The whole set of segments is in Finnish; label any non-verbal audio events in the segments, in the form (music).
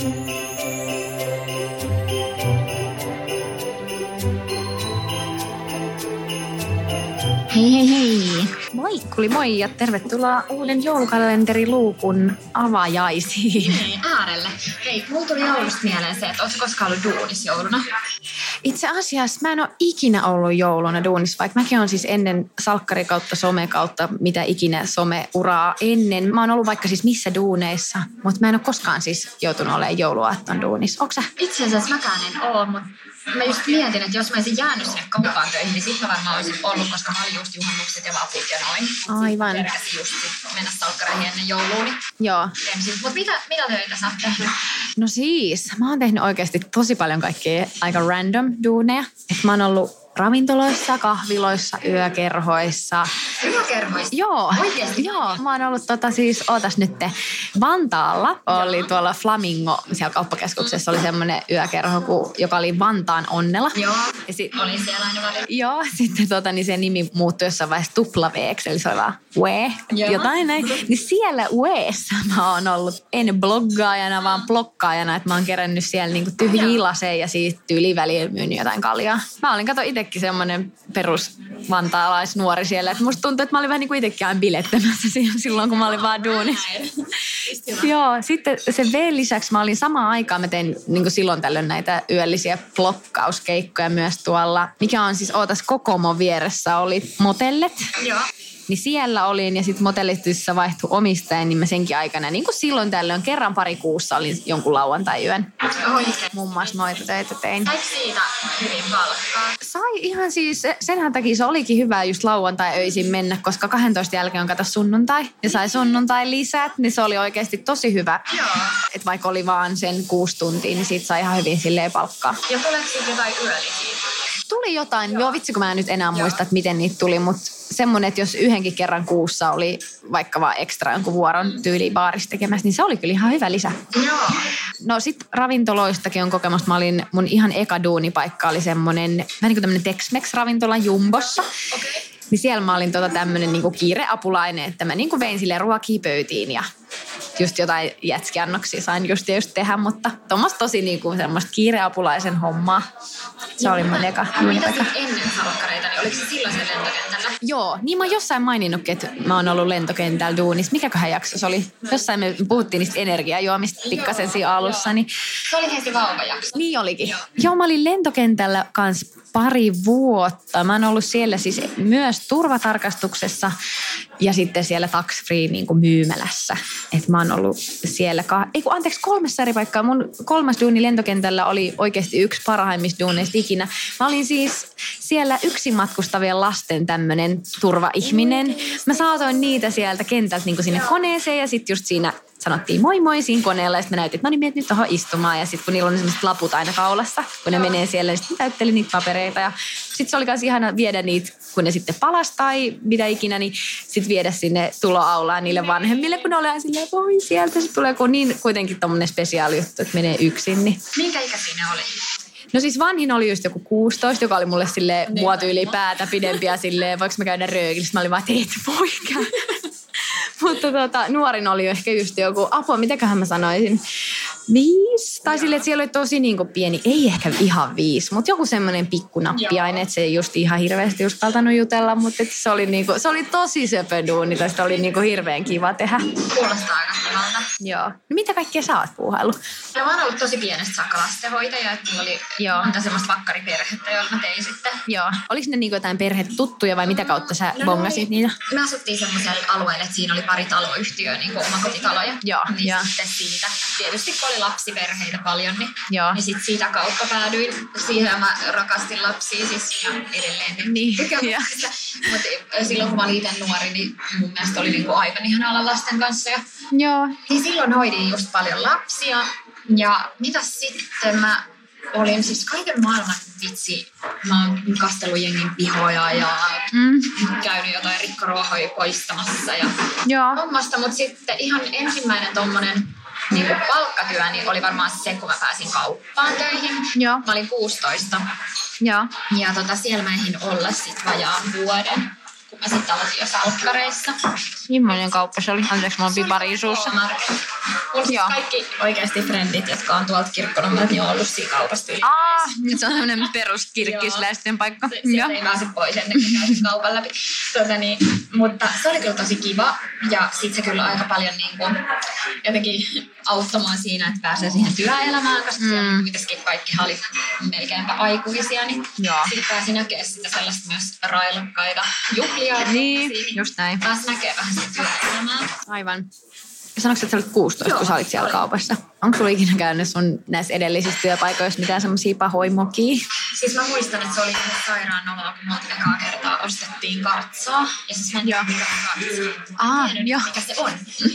Hei hei hei! Moikkuli moi ja tervetuloa uuden joulukalenderiluukun avajaisiin. Hei äärelle. Hei, mulla tuli joulusta mieleen se, että ootko koskaan ollut duunis jouluna? Itse asiassa mä en ole ikinä ollut jouluna duunissa, vaikka mäkin on siis ennen salkkari kautta some kautta mitä ikinä someuraa ennen. Mä oon ollut vaikka siis missä duuneissa, mutta mä en ole koskaan siis joutunut olemaan jouluaatton duunissa. Onko? Itse asiassa mäkään en oo, mutta mä just mietin, että jos mä olisin jäänyt sinne kauppaan töihin, niin sitten mä varmaan olisin ollut, koska mä olin just juhannukset ja vaput ja noin. Aivan. Kerkäsin just sit mennä salkkareihin ennen joulua, niin Joo. Mutta mitä, mitä töitä sä oot tehnyt? No siis, mä oon tehnyt oikeasti tosi paljon kaikkea aika random duuneja. Et mä oon ollut ravintoloissa, kahviloissa, yökerhoissa. Yökerhoista? Joo, Oikeesti? joo. Mä oon ollut tota siis, ootas nyt, Vantaalla oli tuolla Flamingo, siellä kauppakeskuksessa oli semmoinen yökerho, ku- joka oli Vantaan onnella. Joo, Ja sit, olin siellä aina välillä. Joo, (laughs) sitten tota, niin se nimi muuttui jossain vaiheessa tupla eli se oli vaan We, Joo. jotain näin. Niin siellä Weessä mä oon ollut, en bloggaajana, vaan blokkaajana, että mä oon kerännyt siellä niinku tyhjiä laseja ja siitä tyyliväliin myynyt jotain kaljaa. Mä olin, kato itsekin semmoinen perus vantaalaisnuori siellä, että musta tuntuu, että mä olin vähän niin kuin itsekin bilettämässä silloin, kun mä olin vaan hyvä. Joo, sitten se V lisäksi mä olin samaan aikaan, mä tein niin kuin silloin tällöin näitä yöllisiä blokkauskeikkoja myös tuolla, mikä on siis, ootas Kokomo vieressä oli motellet. Joo. Niin siellä olin ja sitten motellitissa vaihtui omistaja, niin mä senkin aikana, niin kuin silloin tällöin, kerran pari kuussa olin jonkun lauantai-yön. Muun muassa noita töitä tein. Saiko siitä hyvin palkkaa? Sai ihan siis, senhän takia se olikin hyvä just lauantai-öisin mennä, koska 12 jälkeen on kato sunnuntai ja sai sunnuntai lisät, niin se oli oikeasti tosi hyvä. Joo. Et vaikka oli vaan sen kuusi tuntia, niin siitä sai ihan hyvin silleen palkkaa. Ja tuleeko siitä jotain yöllisiä? Tuli jotain, joo vitsi kun mä en nyt enää muista, että miten niitä tuli, mutta semmoinen, että jos yhdenkin kerran kuussa oli vaikka vaan ekstra jonkun vuoron tyyli baarissa tekemässä, niin se oli kyllä ihan hyvä lisä. Joo. No sit ravintoloistakin on kokemusta. Mä olin, mun ihan eka duunipaikka oli semmoinen, vähän niin kuin tämmöinen Tex-Mex-ravintola Jumbossa. Okei. Niin siellä mä olin tota tämmöinen niin kiireapulainen, että mä niin kuin vein sille ruokia pöytiin ja just jotain jätskiannoksia sain just just tehdä, mutta tuommoista tosi niin kuin semmoista kiireapulaisen hommaa. Se oli mun eka mitä ennen salkkareita, niin oliko se silloin sen lentokentällä? Joo, niin mä oon jossain maininnutkin, että mä oon ollut lentokentällä duunissa. Mikäköhän jakso se oli? Jossain me puhuttiin niistä energiajuomista pikkasen siinä alussa, niin Se oli heti vauvajakso. niin olikin. Joo. Joo, mä olin lentokentällä kanssa pari vuotta. Mä oon ollut siellä siis myös turvatarkastuksessa ja sitten siellä tax free niin kuin myymälässä. Et mä oon ollut siellä, ka- ei kun, anteeksi, kolmessa eri paikkaa. Mun kolmas duuni lentokentällä oli oikeasti yksi parhaimmista duuneista ikinä. Mä olin siis siellä yksin matkustavien lasten tämmönen turvaihminen. Mä saatoin niitä sieltä kentältä niin kuin sinne koneeseen ja sitten just siinä sanottiin moi moi siinä koneella ja sitten mä näytin, että no niin, meet nyt tuohon istumaan ja sitten kun niillä on sellaiset laput aina kaulassa, kun ne menee siellä, niin sitten täyttelin niitä papereita ja sitten se oli myös ihana viedä niitä, kun ne sitten palas tai mitä ikinä, niin sitten viedä sinne tuloaulaan niille vanhemmille, kun ne oli aina silleen, voi sieltä se tulee, kun niin kuitenkin tommonen spesiaali juttu, että menee yksin, niin Minkä ikäisiä ne oli? No siis vanhin oli just joku 16, joka oli mulle sille mua tyyli päätä pidempiä silleen, voiko mä käydä röökillä. Sitten mä olin vaan, että et voi käydä. (laughs) Mutta tota, nuorin oli ehkä just joku, apua, mitäköhän mä sanoisin, viisi. Tai silleen, että siellä oli tosi niin kuin pieni, ei ehkä ihan viisi, mutta joku semmoinen pikkunappiaine, että se ei just ihan hirveästi uskaltanut jutella, mutta että se, oli niin kuin, se oli tosi söpö duuni, tai sitä oli niin kuin hirveän kiva tehdä. Kuulostaa aika kivalta. Joo. No mitä kaikkea sä oot puuhaillut? Ja mä oon ollut tosi pienestä saakka lastenhoitaja, että mulla oli Joo. monta semmoista vakkariperhettä, joilla mä tein sitten. Joo. Oliko ne niin kuin jotain perhetuttuja vai mitä kautta sä No, bongasit ne- niitä? Me asuttiin semmoiselle alueelle, että siinä oli pari taloyhtiöä, niin kuin omakotitaloja. Joo, niin joo. sitten siitä. Tietysti kun oli lapsiperheitä paljon, niin, Joo. niin sitten siitä kautta päädyin siihen. Ja mä rakastin lapsia siis ja edelleen. Niin, tykkään (laughs) joo. lapsista. Mutta silloin kun mä olin itse nuori, niin mun mielestä oli niin kuin aivan ihana olla lasten kanssa. Ja Joo. Joo. Niin silloin hoidin just paljon lapsia. Ja mitä sitten mä olin siis kaiken maailman vitsi. Mä oon kastellut jengin pihoja ja Mm. käynyt jotain rikkoruohoja poistamassa ja Joo. hommasta. Mutta sitten ihan ensimmäinen tommonen niin palkkatyö niin oli varmaan se, kun mä pääsin kauppaan töihin. Joo. Mä olin 16 Joo. ja tota, siellä mä ehdin olla sit vajaan vuoden, mä sitten aloitin jo salkkareissa. Millainen kauppa se oli? Anteeksi, mä oon pipariin suussa. Mulla siis Joo. kaikki oikeasti frendit, jotka on tuolta kirkkonummelta, niin on ollut siinä kaupassa yli. Aa, nyt se on tämmönen peruskirkkisläisten paikka. Se, sieltä ei pääse pois ennen kuin käy kaupan läpi. Tota niin, mutta se oli kyllä tosi kiva ja sitten se kyllä aika paljon niin kuin, jotenkin auttamaan siinä, että pääsee siihen työelämään, koska mm. siellä kuitenkin kaikki oli melkeinpä aikuisia, niin sitten pääsi näkemään sitä sellaista myös railokkaita juhlia. Ja Niin, just näin. Pääsi näkemään vähän sitä työelämää. Aivan. Sanoitko, että sä olit 16, Joo, kun sä olit siellä olin. kaupassa? Onko sulla ikinä käynyt sun näissä edellisissä työpaikoissa mitään semmoisia pahoja mokia? Siis mä muistan, että se oli ihan sairaan noloa, kun multa ekaa kertaa ostettiin kartsaa. Ja siis mä en tiedä, mikä on kartsa. Aa, tiedä, mikä se on.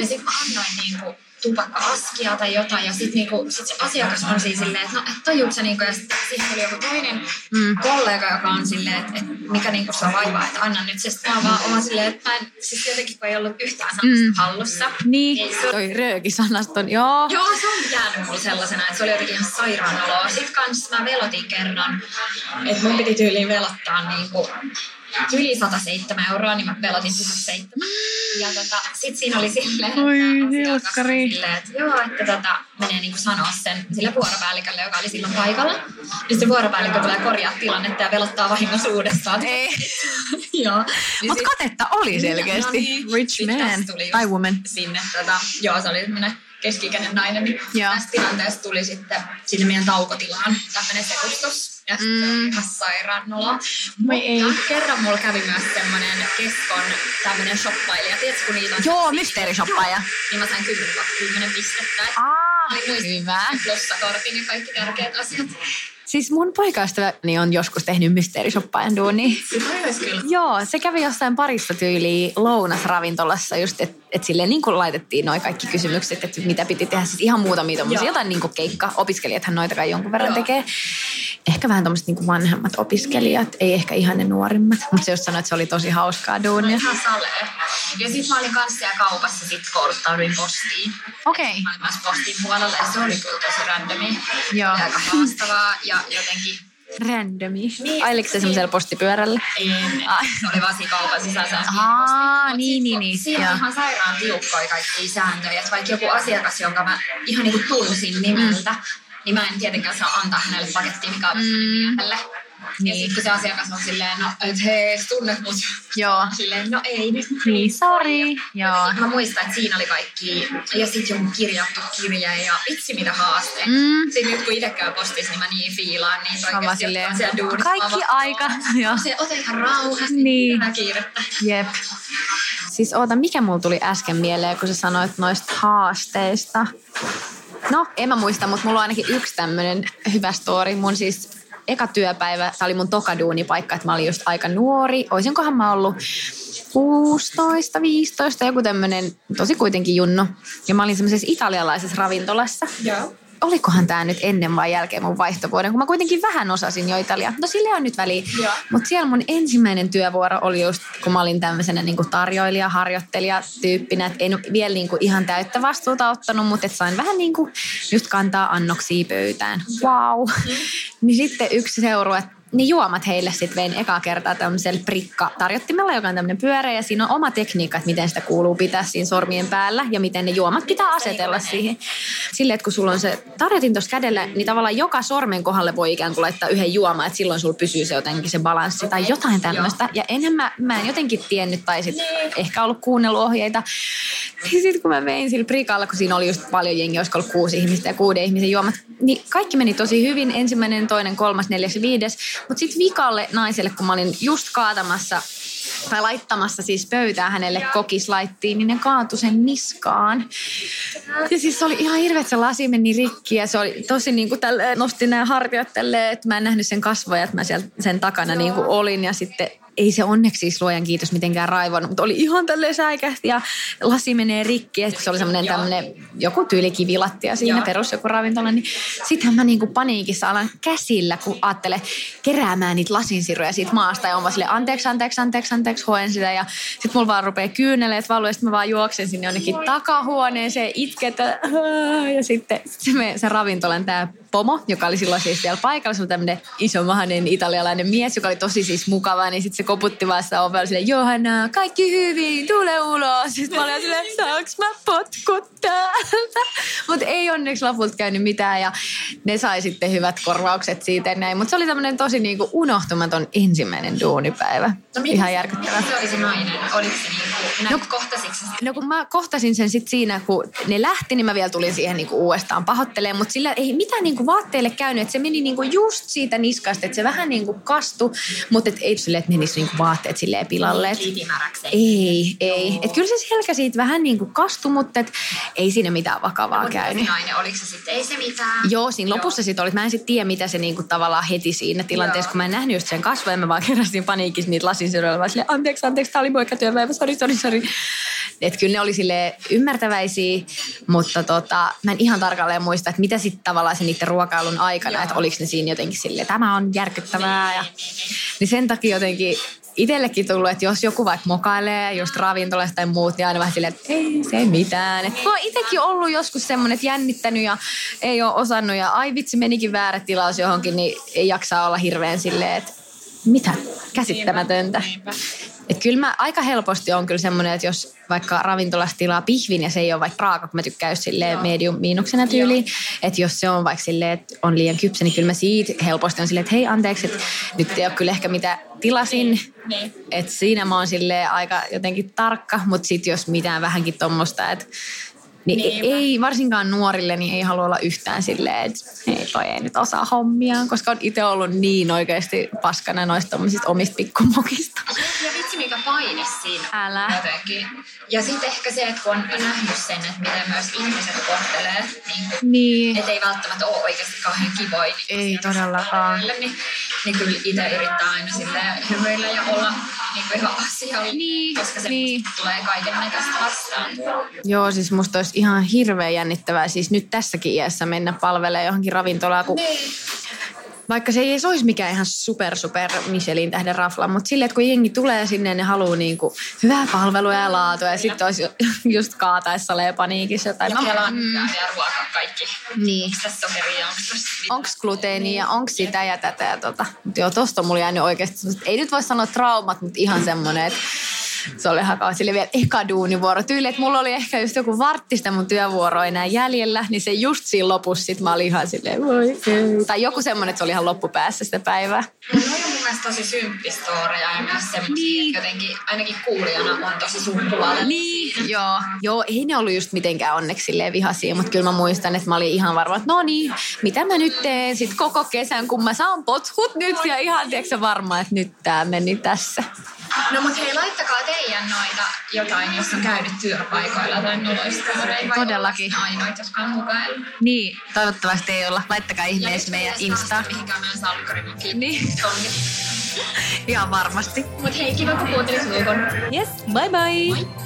Ja sit mä annoin niinku tupakka-askia tai jotain. Ja sit, niinku, sit se asiakas on siis silleen, että no, et tajuut sä niinku. Ja sit siihen tuli joku toinen Mm. kollega, joka on silleen, että, että mikä niinku se on vaivaa, että anna nyt se. Sit mä vaan oon silleen, että mä en, siis jotenkin kun ei ollut yhtään sellaista Mm. hallussa. Niin, se on toi röökisanaston, joo. Joo, se on jäänyt mulle sellaisena, että se oli jotenkin ihan sairaan oloa. Sitten kans mä velotin kerran, että mun piti tyyliin velottaa niinku yli 107 euroa, niin mä velotin 1007. Ja tota, sit siinä oli silleen, että Oi, asiakas silleen, että joo, että tota, menee niinku sanoa sen sille vuoropäällikölle, joka oli silloin paikalla. Ja se vuoropäällikkö tulee korjaa tilannetta ja velottaa vahingossa uudestaan. Ei. (laughs) joo. Niin Mutta katetta oli selkeästi. No niin. Rich man. tuli Tai woman. Sinne, tota, joo, se oli semmoinen keski-ikäinen nainen. Niin Joo. tästä tilanteesta tuli sitten sinne meidän taukotilaan tämmöinen sekustus. Ja sitten se oli Mm. ihan sairaan nolo. Voi ei. Mutta kerran mulla kävi myös semmoinen keskon tämmöinen shoppailija. Tiedätkö, kun niitä on... Joo, mysteerishoppaja. Niin mä sain 10 10 pistettä. Et Aa, muistanut hyvä. plussakortin ja kaikki tärkeät asiat. Siis mun poikaystäväni on joskus tehnyt. Sitä olisi kyllä. Joo, se kävi jossain parissa tyyliin lounasravintolassa just, että et silleen niin kuin laitettiin noin kaikki kysymykset, että mitä piti tehdä. Siis ihan muutamia tommosia, jotain niin kuin keikka. Opiskelijathan noita kai jonkun verran Joo. tekee. Ehkä vähän tommoset niin vanhemmat opiskelijat, ei ehkä ihan ne nuorimmat. Mutta se just sanoi, että se oli tosi hauskaa No duunia. ihan salee. Ja sit mä olin kanssa siellä kaupassa sit kouluttauduin postiin. Okei. Okay. Mä olin myös postin puolella ja se oli kyllä tosi randomi. Joo. Oli aika haastavaa ja jotenkin Randomi. Niin, Ailiko se semmoisella postipyörällä? en, Ai. se oli vaan siinä kaupan sisässä. Aa, niin, niin, niin, Siinä on ihan sairaan tiukkoja kaikkia sääntöjä. Että vaikka joku asiakas, jonka mä ihan niinku tunsin nimeltä, niin mä en tietenkään saa antaa hänelle pakettia, mikä on mm. miehelle. Ja Niin. sitten kun se asiakas on silleen, no et hei, tunnet mut. Joo. (laughs) Silleen, no ei nyt. Niin, sorry. Joo. Mä muistan, että siinä oli kaikki, ja sitten joku kirjattu kirje ja vitsi mitä haaste. Mm. Sitten nyt kun itse käy postissa, niin mä niin fiilaan niitä Sama oikeasti, silleen, siellä duunissa. kaikki aika. (laughs) Joo. Se ota ihan rauhassa, Niin. niin. kiirettä. Jep. Siis oota, mikä mulla tuli äsken mieleen, kun sä sanoit noista haasteista? No, en mä muista, mutta mulla on ainakin yksi tämmönen hyvä story. Mun siis eka työpäivä, tää oli mun toka duunipaikka, että mä olin just aika nuori. Oisinkohan mä ollut 16, 15, joku tämmönen tosi kuitenkin junnu. Ja mä olin semmoisessa italialaisessa ravintolassa. Joo. Olikohan tämä nyt ennen vai jälkeen mun vaihtovuoden, kun mä kuitenkin vähän osasin jo Italiaa. No sille on nyt väliä. Mutta siellä mun ensimmäinen työvuoro oli just, kun mä olin tämmöisenä niinku tarjoilija, harjoittelija tyyppinä, että en vielä niinku ihan täyttä vastuuta ottanut, mutta et sain vähän niinku just kantaa annoksia pöytään. Wow. niin sitten yksi seurue, niin juomat heille sitten vein ekaa kertaa tämmöisellä prikka-tarjottimella, joka on tämmöinen pyörä ja siinä on oma tekniikka, että miten sitä kuuluu pitää siinä sormien päällä ja miten ne juomat pitää asetella siihen. Silleen, että kun sulla on se tarjotin tuossa kädellä, niin tavallaan joka sormen kohdalle voi ikään kuin laittaa yhden juoman, että silloin sulla pysyy se jotenkin se balanssi tai jotain tämmöistä. Ja enhän mä, mä en jotenkin tiennyt tai sit ehkä ollut kuunnellut ohjeita. Sitten kun mä vein sillä prikalla, kun siinä oli just paljon jengiä, olisiko ollut kuusi ihmistä ja kuuden ihmisen juomat, niin kaikki meni tosi hyvin. Ensimmäinen, toinen, kolmas, neljäs ja viides. Mutta sitten vikalle naiselle, kun mä olin just kaatamassa tai laittamassa siis pöytää hänelle kokis laittiin, niin ne kaatui sen niskaan. Ja siis se oli ihan hirveä, että se lasi meni rikki ja se oli tosi niin kuin tälleen, nosti nämä hartiat tälleen, että mä en nähnyt sen kasvoja, että mä siellä sen takana niin kuin olin ja sitten ei se onneksi siis luojan kiitos mitenkään raivon, mutta oli ihan tälleen säikähti ja lasi menee rikki. Ja se oli semmoinen tämmöinen joku tyylikivilattia siinä Joo. perus joku ravintola. Niin sittenhän mä niinku paniikissa alan käsillä, kun ajattelen keräämään niitä lasinsiruja siitä maasta. Ja on vaan sille anteeksi, anteeksi, anteeksi, anteeksi, hoen sitä. Ja sitten mulla vaan rupeaa kyyneleet valuu ja sitten mä vaan juoksen sinne jonnekin takahuoneeseen, itketä. Ja sitten se, me, se ravintolan tämä pomo, joka oli silloin siis siellä paikalla, se oli tämmöinen isomahainen italialainen mies, joka oli tosi siis mukava, niin sitten se koputti vaan sitä ovella silleen, Johanna, kaikki hyvin, tule ulos. Sitten mä olin silleen, saaks mä potkut täältä? (laughs) Mutta ei onneksi lopulta käynyt mitään ja ne sai sitten hyvät korvaukset siitä näin. Mutta se oli tämmöinen tosi niinku unohtumaton ensimmäinen duunipäivä. No, Ihan järkyttävä. Se oli se nainen. Oliko se niinku, no, kohtasitko No kun mä kohtasin sen sitten siinä, kun ne lähti, niin mä vielä tulin siihen niinku uudestaan pahoittelemaan. Mutta sillä ei mitään niinku vaatteille käynyt. Että se meni niinku just siitä niskasta, että se vähän niinku kastui. Mutta et ei sille, että menisi niinku vaatteet silleen pilalle. Et, ei, ei. Et kyllä se selkä siitä vähän niinku kastui, mutta et ei siinä mitään vakavaa no, käynyt. Nainen, oliko se sitten, ei se mitään? Joo, siinä Joo. lopussa sitten oli. Mä en sitten tiedä, mitä se niinku tavallaan heti siinä tilanteessa, Joo. kun mä en nähnyt just sen kasvoja. Mä vaan keräsin paniikissa niitä lasinsiruilla. Mä silleen, anteeksi, anteeksi, tää oli moikkatyöpäivä, sori, sori, sori. Et kyllä ne oli sille ymmärtäväisiä, mutta tota, mä en ihan tarkalleen muista, että mitä sitten tavallaan se niiden ruokailun aikana, että oliko ne siinä jotenkin sille tämä on järkyttävää. Ja, niin sen takia jotenkin itsellekin tullut, että jos joku vaikka mokailee just ravintolasta tai muut, niin aina vähän silleen, että ei se mitään. Et mä oon itsekin ollut joskus semmoinen, että jännittänyt ja ei ole osannut ja ai vitsi menikin väärä tilaus johonkin, niin ei jaksaa olla hirveän silleen, että mitä käsittämätöntä. Niinpä, niinpä. Et kyllä mä aika helposti on kyllä semmoinen, että jos vaikka ravintolassa tilaa pihvin ja se ei ole vaikka raaka, kun mä tykkään silleen medium miinuksena tyyliin. Että jos se on vaikka silleen, että on liian kypsä, niin kyllä mä siitä helposti on silleen, että hei anteeksi, että nyt ei ole kyllä ehkä mitä tilasin. Niin. niin. Että siinä mä oon silleen aika jotenkin tarkka, mutta sitten jos mitään vähänkin tuommoista, että niin Niinpä. ei, varsinkaan nuorille, niin ei halua olla yhtään silleen, että ei, toi ei nyt osaa hommiaan, koska on itse ollut niin oikeasti paskana noista omista pikkumokista. Ja vitsi mikä paine siinä Älä. jotenkin. Ja sitten ehkä se, että kun on nähnyt sen, että miten myös ihmiset kohtelee, niin, niin. että ei välttämättä ole oikeasti kauhean kivoin. Niin ei todellakaan. Niin, niin kyllä itse yrittää aina silleen hymyillä ja olla niin kuin ihan asialla, niin, koska se niin. tulee kaiken näköistä vastaan. Joo, siis musta olisi ihan hirveän jännittävää siis nyt tässäkin iässä mennä palvelemaan johonkin ravintolaan, kun niin vaikka se ei edes olisi mikään ihan super, super Michelin tähden rafla, mutta silleen, että kun jengi tulee sinne, ne haluaa niinku hyvää palvelua ja laatua ja sitten olisi just kaataessa ole paniikissa. Tai ja siellä on mm. ja ruoka kaikki. Niin. Sokeria, onko gluteenia, niin. onko sitä ja tätä ja tota. Mutta joo, tosta on mulla jäänyt oikeasti, ei nyt voi sanoa traumat, mutta ihan semmoinen, että se oli ihan sille vielä eka duunivuoro. Tyyli, että mulla oli ehkä just joku varttista mun työvuoro enää jäljellä, niin se just siinä lopussa sit mä olin ihan silleen, voi. Tai joku semmoinen, että se oli ihan loppupäässä sitä päivää. No on mun mielestä tosi symppistoria ja myös semmoisia, niin. jotenkin ainakin kuulijana on tosi surkuvalle. Niin, joo. Joo, ei ne ollut just mitenkään onneksi silleen vihaisia, mutta kyllä mä muistan, että mä olin ihan varma, että no niin, mitä mä nyt teen sit koko kesän, kun mä saan potkut nyt ja ihan tiedätkö varma, että nyt tää meni tässä. No mutta hei, laittakaa teidän noita jotain, jos on käynyt työpaikoilla tai noloista. Todellakin. Ainoita, jotka on mukailla. Niin, toivottavasti ei olla. Laittakaa ihmeessä meidän Insta. Mihinkään meidän salkkarimukin. Niin. Ihan varmasti. Mut hei, kiva kun kuuntelit Yes, bye bye. Moi.